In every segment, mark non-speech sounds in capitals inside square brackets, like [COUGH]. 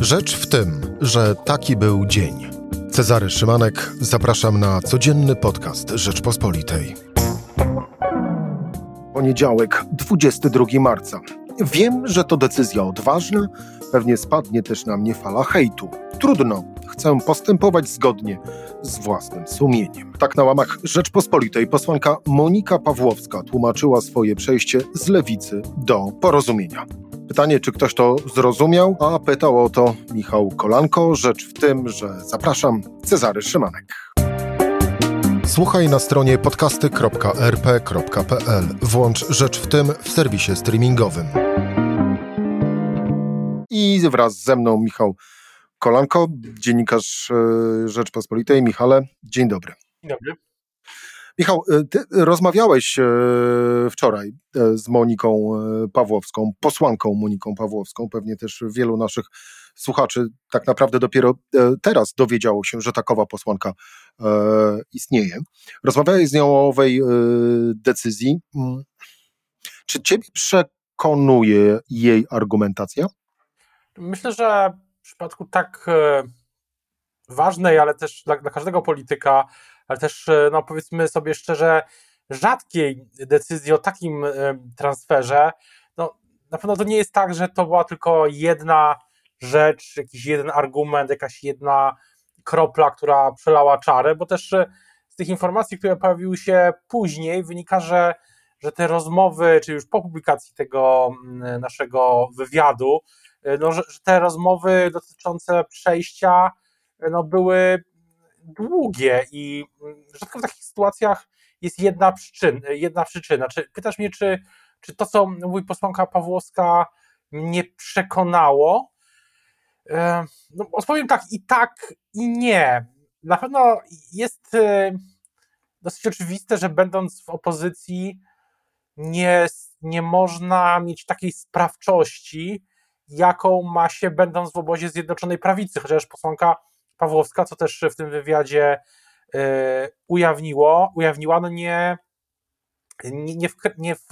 Rzecz w tym, że taki był dzień. Cezary Szymanek, zapraszam na codzienny podcast Rzeczpospolitej. Poniedziałek, 22 marca. Wiem, że to decyzja odważna, pewnie spadnie też na mnie fala hejtu. Trudno, chcę postępować zgodnie z własnym sumieniem. Tak na łamach Rzeczpospolitej posłanka Monika Pawłowska tłumaczyła swoje przejście z lewicy do porozumienia. Pytanie, czy ktoś to zrozumiał, a pytał o to Michał Kolanko. Rzecz w tym, że zapraszam Cezary Szymanek. Słuchaj na stronie podcasty.rp.pl. Włącz Rzecz w tym w serwisie streamingowym. I wraz ze mną Michał Kolanko, dziennikarz e, Rzeczpospolitej. Michale, dzień dobry. Dzień dobry. Michał, e, ty rozmawiałeś e, wczoraj z Moniką Pawłowską, posłanką Moniką Pawłowską. Pewnie też wielu naszych słuchaczy tak naprawdę dopiero teraz dowiedziało się, że takowa posłanka istnieje. Rozmawiałeś z nią o owej decyzji. Mm. Czy ciebie przekonuje jej argumentacja? Myślę, że w przypadku tak e, ważnej, ale też dla, dla każdego polityka, ale też, e, no powiedzmy sobie szczerze, rzadkiej decyzji o takim e, transferze, no na pewno to nie jest tak, że to była tylko jedna rzecz, jakiś jeden argument, jakaś jedna kropla, która przelała czarę, bo też z tych informacji, które pojawiły się później, wynika, że, że te rozmowy, czy już po publikacji tego naszego wywiadu, E, no, że, że te rozmowy dotyczące przejścia e, no, były długie i mm, rzadko w takich sytuacjach jest jedna, przyczyn, jedna przyczyna. Czy, pytasz mnie, czy, czy to, co mówi posłanka Pawłowska, mnie przekonało? E, no, odpowiem tak i tak, i nie. Na pewno jest dosyć oczywiste, że będąc w opozycji, nie, nie można mieć takiej sprawczości, jaką ma się będąc w obozie Zjednoczonej Prawicy, chociaż posłanka Pawłowska, co też w tym wywiadzie e, ujawniło, ujawniła, no nie, nie, nie, w, nie, w,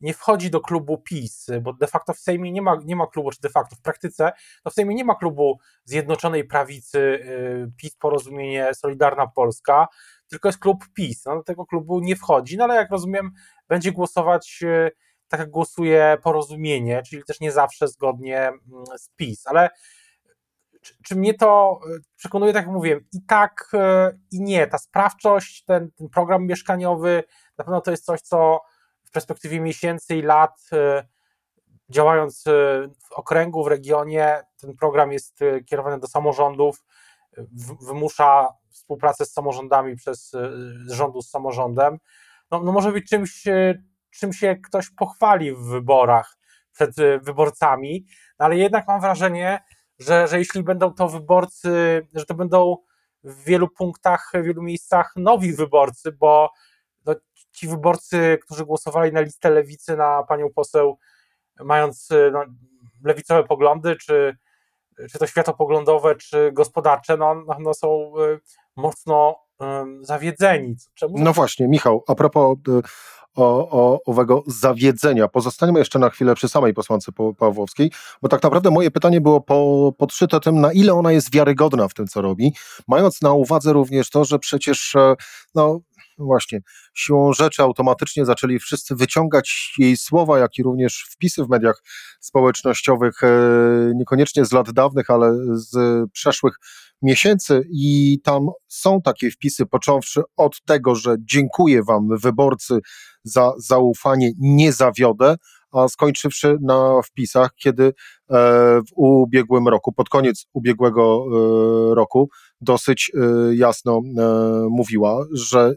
nie wchodzi do klubu PiS, bo de facto w Sejmie nie ma, nie ma klubu, czy de facto w praktyce, to w Sejmie nie ma klubu Zjednoczonej Prawicy e, PiS Porozumienie Solidarna Polska, tylko jest klub PiS. No, do tego klubu nie wchodzi, no ale jak rozumiem, będzie głosować e, tak jak głosuje porozumienie, czyli też nie zawsze zgodnie mm, z PiS, ale czy, czy mnie to e, przekonuje, tak jak mówiłem, i tak, e, i nie. Ta sprawczość, ten, ten program mieszkaniowy, na pewno to jest coś, co w perspektywie miesięcy i lat, e, działając w okręgu, w regionie, ten program jest kierowany do samorządów, wymusza współpracę z samorządami przez rządu z samorządem. No, no może być czymś, czym się ktoś pochwali w wyborach przed wyborcami, no ale jednak mam wrażenie, że, że jeśli będą to wyborcy, że to będą w wielu punktach, w wielu miejscach nowi wyborcy, bo no, ci wyborcy, którzy głosowali na listę lewicy na panią poseł, mając no, lewicowe poglądy, czy, czy to światopoglądowe, czy gospodarcze, no, no, są y, mocno zawiedzeni. Czemu? No właśnie, Michał, a propos o, o, owego zawiedzenia. Pozostańmy jeszcze na chwilę przy samej posłance Pawłowskiej, bo tak naprawdę moje pytanie było po, podszyte tym, na ile ona jest wiarygodna w tym, co robi, mając na uwadze również to, że przecież e, no, właśnie siłą rzeczy automatycznie zaczęli wszyscy wyciągać jej słowa, jak i również wpisy w mediach społecznościowych, e, niekoniecznie z lat dawnych, ale z przeszłych miesięcy i tam są takie wpisy, począwszy od tego, że dziękuję wam wyborcy za zaufanie, nie zawiodę, a skończywszy na wpisach, kiedy e, w ubiegłym roku, pod koniec ubiegłego e, roku, dosyć e, jasno mówiła, że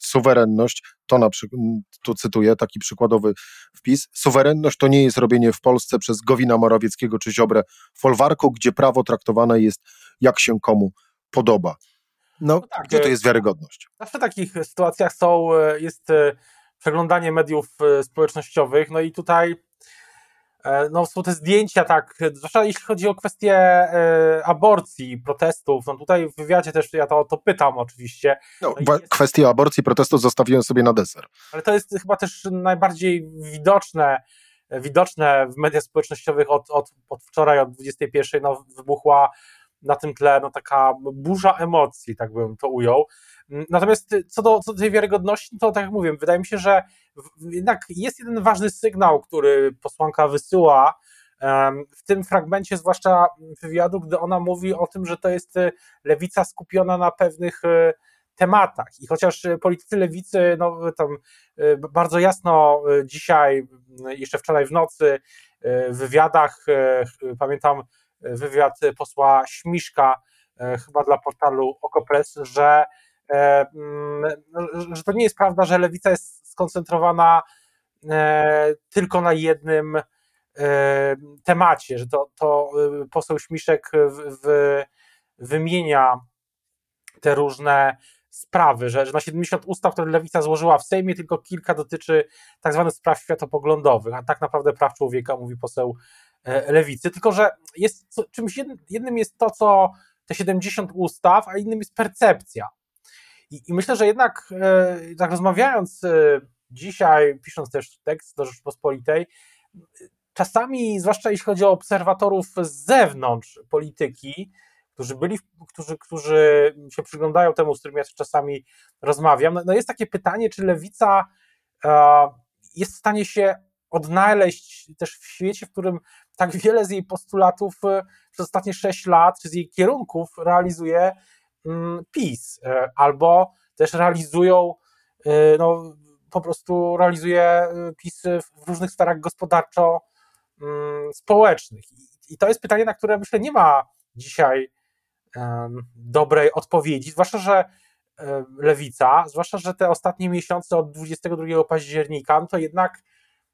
suwerenność, to na przykład, tu cytuję taki przykładowy wpis, suwerenność to nie jest robienie w Polsce przez Gowina Morawieckiego czy Ziobrę folwarku, gdzie prawo traktowane jest jak się komu podoba. No, no tak, gdzie to jest wiarygodność? Zawsze w takich sytuacjach są, jest przeglądanie mediów e, społecznościowych. No i tutaj e, no, są te zdjęcia, tak, zwłaszcza jeśli chodzi o kwestię e, aborcji, protestów. No tutaj w wywiadzie też ja to, to pytam oczywiście. No, no jest... Kwestię aborcji, protestów zostawiłem sobie na deser. Ale to jest chyba też najbardziej widoczne widoczne w mediach społecznościowych od, od, od wczoraj, od 21, no, wybuchła na tym tle no, taka burza emocji, tak bym to ujął. Natomiast co do, co do tej wiarygodności, to tak jak mówię, wydaje mi się, że jednak jest jeden ważny sygnał, który posłanka wysyła w tym fragmencie, zwłaszcza wywiadu, gdy ona mówi o tym, że to jest lewica skupiona na pewnych tematach. I chociaż politycy lewicy, no tam bardzo jasno dzisiaj, jeszcze wczoraj w nocy, w wywiadach, pamiętam wywiad posła Śmiszka, chyba dla portalu Okopres, że, że to nie jest prawda, że lewica jest skoncentrowana tylko na jednym temacie, że to, to poseł Śmiszek w, w, wymienia te różne sprawy, że, że na 70 ustaw, które Lewica złożyła w Sejmie, tylko kilka dotyczy tak zwanych spraw światopoglądowych, a tak naprawdę praw człowieka, mówi poseł e, Lewicy, tylko że jest czymś jednym jest to, co te 70 ustaw, a innym jest percepcja. I, i myślę, że jednak e, tak rozmawiając e, dzisiaj, pisząc też tekst do Rzeczpospolitej, czasami, zwłaszcza jeśli chodzi o obserwatorów z zewnątrz polityki, którzy byli, którzy, którzy się przyglądają temu, z którymi ja czasami rozmawiam. No, no jest takie pytanie, czy lewica e, jest w stanie się odnaleźć też w świecie, w którym tak wiele z jej postulatów e, przez ostatnie sześć lat, czy z jej kierunków realizuje PiS, e, albo też realizują, no po prostu realizuje PiS w różnych sferach gospodarczo-społecznych. Mm, I to jest pytanie, na które myślę nie ma dzisiaj dobrej odpowiedzi, zwłaszcza, że lewica, zwłaszcza, że te ostatnie miesiące od 22 października, no to jednak,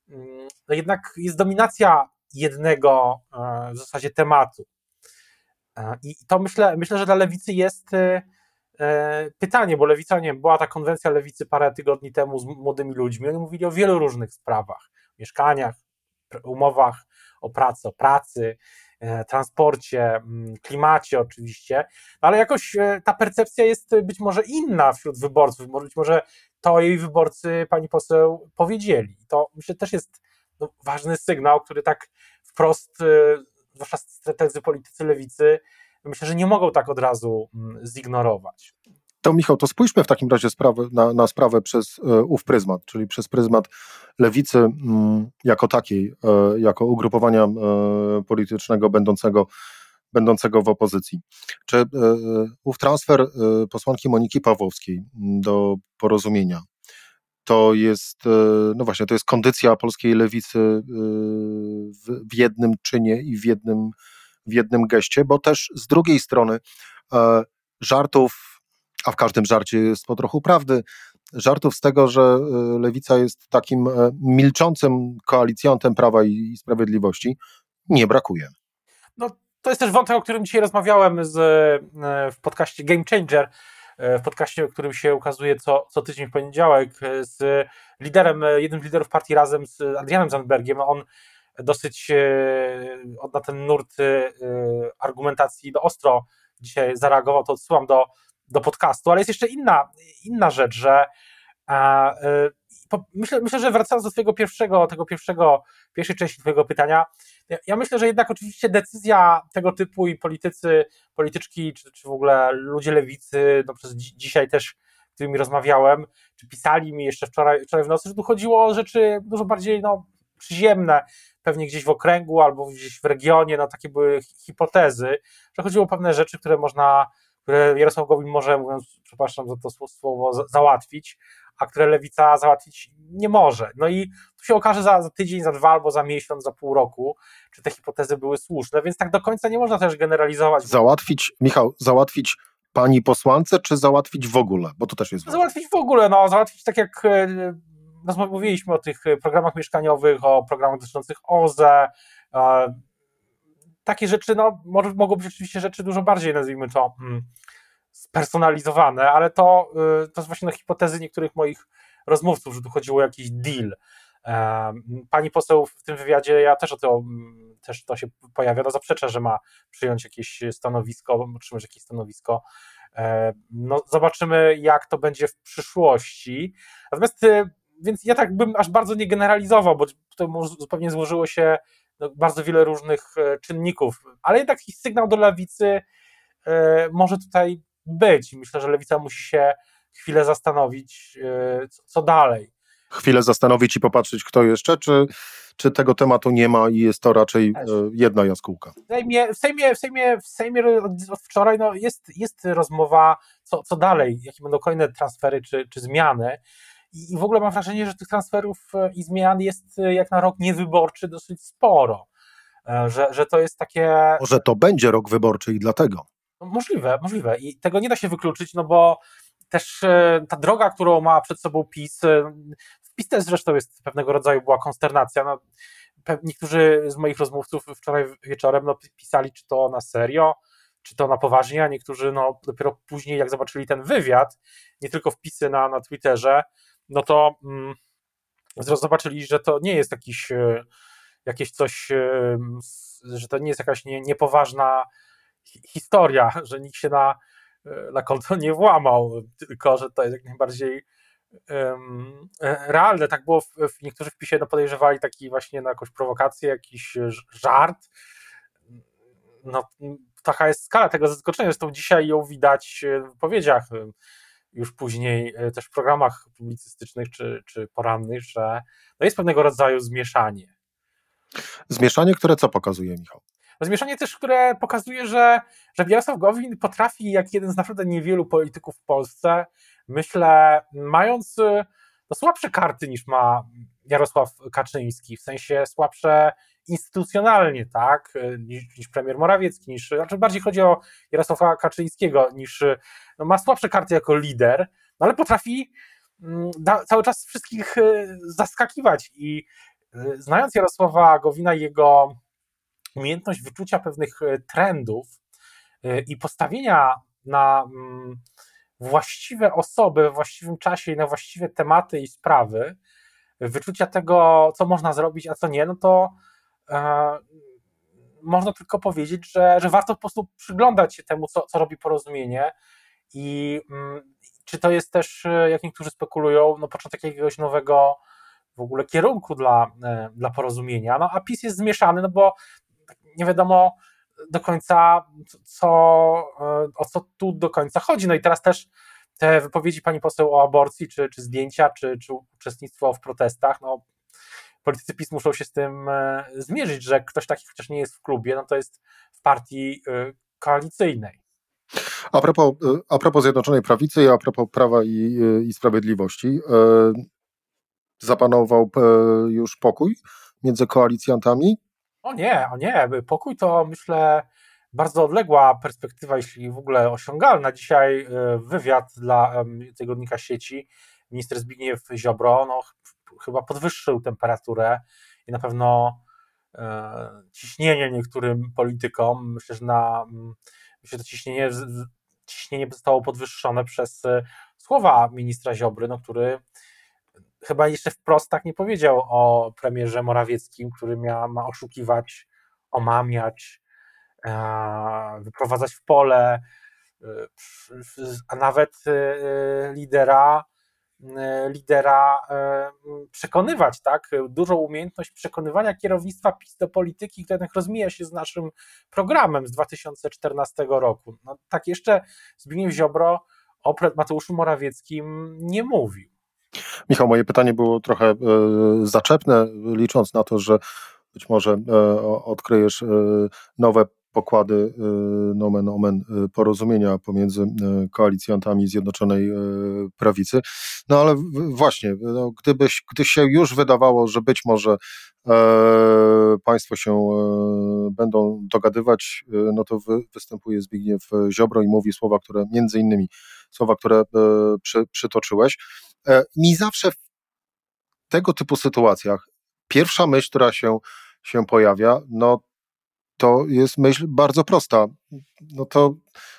mm, no jednak jest dominacja jednego e, w zasadzie tematu. I to myślę, myślę, że dla lewicy jest e, pytanie, bo lewica, nie była ta konwencja lewicy parę tygodni temu z młodymi ludźmi, oni mówili o wielu różnych sprawach, mieszkaniach, umowach o pracę, o pracy, E, transporcie, mm, klimacie oczywiście, no ale jakoś e, ta percepcja jest być może inna wśród wyborców, być może to jej wyborcy pani poseł powiedzieli. To myślę też jest no, ważny sygnał, który tak wprost, e, zwłaszcza strategzy politycy lewicy, myślę, że nie mogą tak od razu mm, zignorować. To Michał, to spójrzmy w takim razie sprawy, na, na sprawę przez e, ów pryzmat, czyli przez pryzmat lewicy mm, jako takiej, e, jako ugrupowania e, politycznego będącego, będącego w opozycji. Czy ów transfer posłanki Moniki Pawłowskiej do porozumienia to jest, no właśnie, to jest kondycja polskiej lewicy w, w jednym czynie i w jednym, w jednym geście, bo też z drugiej strony żartów a w każdym żarcie jest po trochu prawdy, żartów z tego, że e, lewica jest takim e, milczącym koalicjontem Prawa i Sprawiedliwości, nie brakuje. No, to jest też wątek, o którym dzisiaj rozmawiałem z, e, w podcaście Game Changer, w podcaście, którym się ukazuje co, co tydzień w poniedziałek, z liderem, jednym z liderów partii razem z Adrianem Zandbergiem. On dosyć na ten nurt argumentacji do ostro dzisiaj zareagował, to odsyłam do do podcastu, ale jest jeszcze inna, inna rzecz, że a, y, myślę, myślę, że wracając do twojego pierwszego, tego pierwszego, pierwszej części twojego pytania, ja, myślę, że jednak oczywiście decyzja tego typu i politycy, polityczki, czy, czy w ogóle ludzie lewicy, no przez dzi dzisiaj też, z którymi rozmawiałem, czy pisali mi jeszcze wczoraj, wczoraj w nocy, że tu chodziło o rzeczy dużo bardziej no, przyziemne, pewnie gdzieś w okręgu albo gdzieś w regionie, no takie były hipotezy, że chodziło o pewne rzeczy, które można które Jarosław Gowin może, mówiąc, przepraszam za to słowo, załatwić, a które lewica załatwić nie może. No i tu się okaże za, za, tydzień, za dwa albo za miesiąc, za pół roku, czy te hipotezy były słuszne, więc tak do końca nie można też generalizować. Załatwić, Michał, załatwić pani posłance, czy załatwić w ogóle? Bo to też jest. Załatwić w ogóle, no, załatwić tak jak no, mówiliśmy o tych programach mieszkaniowych, o programach dotyczących OZE, takie rzeczy, no, może, mogą być oczywiście rzeczy dużo bardziej, nazwijmy to, mm, spersonalizowane, ale to, y, to jest właśnie na hipotezy niektórych moich rozmówców, że tu chodziło o jakiś deal. Pani poseł w tym wywiadzie, ja też o to, mm, też to się pojawia, no zaprzecza, że ma przyjąć jakieś stanowisko, otrzymać jakieś stanowisko. No zobaczymy, jak to będzie w przyszłości. Natomiast y, więc ja tak bym aż bardzo nie generalizował, bo tutaj zupełnie złożyło się no, bardzo wiele różnych czynników, ale jednak jakiś sygnał do lewicy może tutaj być. Myślę, że lewica musi się chwilę zastanowić, co dalej chwilę zastanowić i popatrzeć, kto jeszcze, czy, czy tego tematu nie ma i jest to raczej. E, jedna jaskółka? W Sejmie, w Sejmie, w Sejmie, w Sejmie od wczoraj no jest, jest rozmowa, co, co dalej, jakie będą kolejne transfery czy, czy zmiany. I, w ogóle mam wrażenie, że tych transferów e, i zmian jest e, jak na rok niewyborczy dosyć sporo. Że, że to jest takie. Może to będzie rok wyborczy i dlatego. No możliwe, możliwe. I tego nie da się wykluczyć, no bo też ta droga, którą ma przed sobą PiS, PiS też zresztą jest pewnego rodzaju była konsternacja. No, niektórzy z moich rozmówców wczoraj wieczorem no, pisali, czy to na serio, czy to na poważnie, a niektórzy no, dopiero później, jak zobaczyli ten wywiad, nie tylko wpisy na, na Twitterze, no to mm, zobaczyli, że to nie jest jakiś, e, jakieś coś, e, że to nie jest jakaś nie, niepoważna historia, [LAUGHS] że nikt się na, e, na konto nie włamał, tylko że to jest jak najbardziej E, realne. Tak było, w, niektórzy w PiSie no podejrzewali taki właśnie na jakąś prowokację, jakiś żart. No, taka jest skala tego zaskoczenia. Zresztą dzisiaj ją widać w wypowiedziach, już później e, też w programach publicystycznych czy, czy porannych, że no jest pewnego rodzaju zmieszanie. Zmieszanie, które co pokazuje, Michał? Zmieszanie też, które pokazuje, że, że Jarosław Gowin potrafi, jak jeden z naprawdę niewielu polityków w Polsce, myślę, mając y, no, słabsze karty niż ma Jarosław Kaczyński, w sensie słabsze instytucjonalnie, tak, y, niż, niż premier Morawiecki, niż, znaczy bardziej chodzi o Jarosława Kaczyńskiego, niż no, ma słabsze karty jako lider, no, ale potrafi mm, da, cały czas wszystkich y, zaskakiwać i znając Jarosława Gowina jego umiejętność wyczucia pewnych trendów i postawienia na mm, właściwe osoby w właściwym czasie i na właściwe tematy i sprawy, wyczucia tego, co można zrobić, a co nie, no to e, można tylko powiedzieć, że, że warto po prostu przyglądać się temu, co, co robi porozumienie i mm, czy to jest też, e, jak niektórzy spekulują, no początek jakiegoś nowego w ogóle kierunku dla, e, dla porozumienia. No a PiS jest zmieszany, no bo nie wiadomo, do końca, co, e, o co tu do końca chodzi. No i teraz też te wypowiedzi pani poseł o aborcji, czy, czy zdjęcia, czy, czy uczestnictwo w protestach, no politycy PiS muszą się z tym e, zmierzyć, że ktoś taki chociaż nie jest w klubie, no to jest w partii e, koalicyjnej. A propos, a propos Zjednoczonej Prawicy i a propos Prawa i, i Sprawiedliwości, zapanował już pokój między koalicjantami? O nie, o nie, pokój to myślę bardzo odległa perspektywa, jeśli w ogóle osiągalna. Dzisiaj e, wywiad dla tygodnika sieci minister Zbigniew Ziobro no, chyba podwyższył temperaturę i na pewno e, ciśnienie niektórym politykom. Myślę, że na myślę, że to ciśnienie, ciśnienie zostało podwyższone przez e, słowa ministra Ziobry, no, który chyba jeszcze wprost tak nie powiedział o premierze Morawieckim, który mia, ma oszukiwać, omamiać, e, wyprowadzać w pole, a nawet lidera lidera przekonywać, tak? Dużą umiejętność przekonywania kierownictwa PiS do polityki, która jednak rozmija się z naszym programem z 2014 roku. No, tak jeszcze Zbigniew Ziobro o Mateuszu Morawieckim nie mówił. Michał, moje pytanie było trochę e, zaczepne, licząc na to, że być może e, odkryjesz e, nowe pokłady nomen omen porozumienia pomiędzy koalicjantami Zjednoczonej Prawicy. No ale właśnie, no, gdybyś, gdy się już wydawało, że być może e, państwo się e, będą dogadywać, no to wy, występuje Zbigniew Ziobro i mówi słowa, które między innymi słowa, które e, przy, przytoczyłeś. E, mi zawsze w tego typu sytuacjach pierwsza myśl, która się, się pojawia, no to jest myśl bardzo prosta. No to,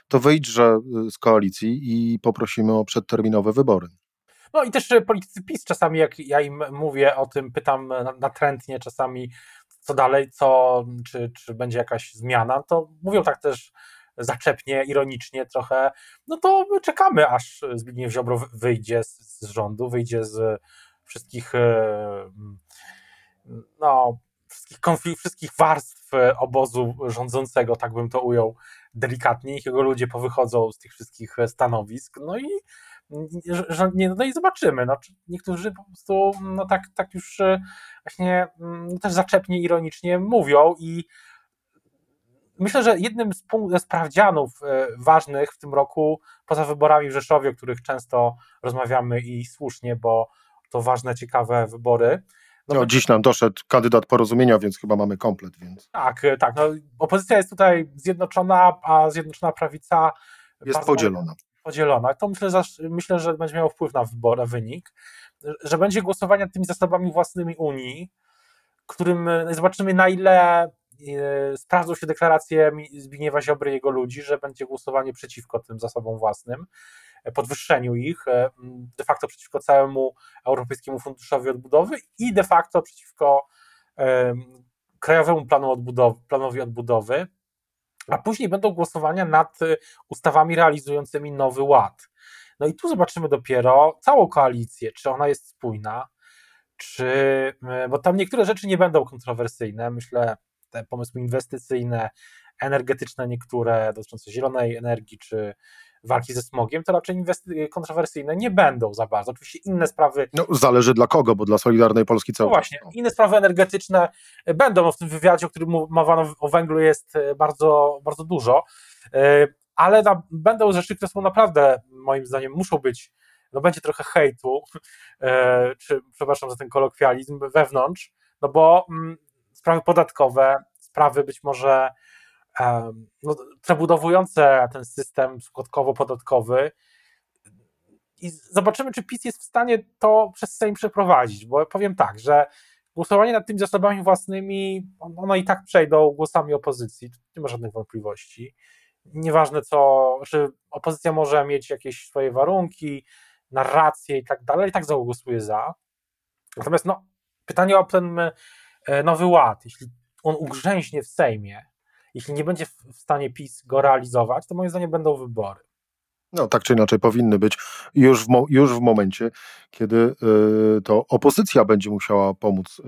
to wyjdźże y, z koalicji i poprosimy o przedterminowe wybory. No i też politycy PiS czasami, jak ja im mówię o tym, pytam natrętnie czasami, co dalej, co, czy, czy będzie jakaś zmiana, to mówią tak też zaczepnie, ironicznie trochę, no to my czekamy, aż Zbigniew Ziobro wyjdzie z, z rządu, wyjdzie z wszystkich no, wszystkich, konflikt, wszystkich warstw obozu rządzącego, tak bym to ujął delikatnie, jego ludzie powychodzą z tych wszystkich stanowisk, no i no i zobaczymy. No, niektórzy po prostu no tak, tak już właśnie no też zaczepnie, ironicznie mówią i myślę, że jednym z punktów sprawdzianów e, ważnych w tym roku, poza wyborami w Rzeszowie, o których często rozmawiamy i słusznie, bo to ważne, ciekawe wybory. No, no dziś nam doszedł kandydat porozumienia, więc chyba mamy komplet. Więc. Tak, e, tak. No, opozycja jest tutaj zjednoczona, a zjednoczona prawica jest podzielona. Podzielona. To myślę, myślę, że będzie miało wpływ na wybor, na wynik, że będzie głosowanie nad tymi zasobami własnymi Unii, którym e, zobaczymy na ile E, sprawdzą się deklaracje Zbigniewa Ziobry i jego ludzi, że będzie głosowanie przeciwko tym zasobom własnym, podwyższeniu ich, e, de facto przeciwko całemu Europejskiemu Funduszowi Odbudowy i de facto przeciwko Krajowemu Planu Odbudowy, Planowi Odbudowy, a później będą głosowania nad ustawami realizującymi Nowy Ład. No i tu zobaczymy dopiero całą koalicję, czy ona jest spójna, czy, bo tam niektóre rzeczy nie będą kontrowersyjne, myślę, te pomysły inwestycyjne, energetyczne niektóre dotyczące zielonej energii czy walki ze smogiem, to raczej kontrowersyjne nie będą za bardzo. Oczywiście inne sprawy. No, zależy dla kogo, bo dla Solidarnej Polski cały no właśnie, inne sprawy energetyczne będą. No w tym wywiadzie, o którym mowano o węglu, jest e, bardzo, bardzo dużo, e, ale na, będą rzeczy, które są naprawdę, moim zdaniem, muszą być. No będzie trochę hejtu, e, czy przepraszam za ten kolokwializm, wewnątrz, no bo mm, sprawy podatkowe, sprawy być może no, przebudowujące ten system składkowo-podatkowy. I zobaczymy, czy PiS jest w stanie to przez Sejm przeprowadzić, bo powiem tak, że głosowanie nad tymi zasobami własnymi, one i tak przejdą głosami opozycji, nie ma żadnych wątpliwości. Nieważne co, czy opozycja może mieć jakieś swoje warunki, narracje i tak dalej, i tak zagłosuje za. Natomiast no, pytanie o ten E, Nowy Ład, jeśli on ugrzęźnie w Sejmie, jeśli nie będzie w stanie PiS go realizować, to moim zdaniem będą wybory. No, tak czy inaczej powinny być już w, już w momencie, kiedy y, to opozycja będzie musiała pomóc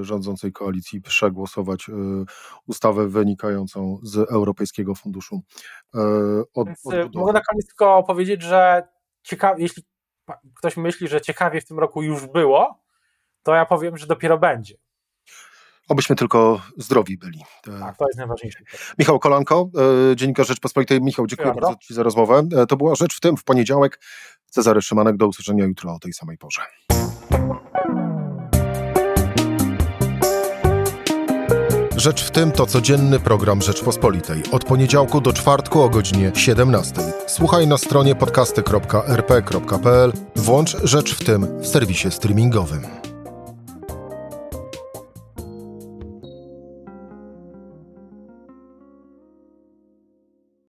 y, rządzącej koalicji przegłosować y, ustawę wynikającą z Europejskiego Funduszu od, Więc, Mogę na koniec tylko powiedzieć, że ciekawe, jeśli ktoś myśli, że ciekawie w tym roku już było, to ja powiem, że dopiero będzie. Obyśmy tylko zdrowi byli. Tak, to jest najważniejsze. Michał Kolanko, e, Dziennikarz Rzeczpospolitej. Michał, dziękuję bardzo Ci za rozmowę. E, to była Rzecz w tym w poniedziałek. Cezary Szymanek, do usłyszenia jutro o tej samej porze. Rzecz w tym to codzienny program Rzeczpospolitej. Od poniedziałku do czwartku o godzinie 17. Słuchaj na stronie podcasty.rp.pl. Włącz Rzecz w tym w serwisie streamingowym.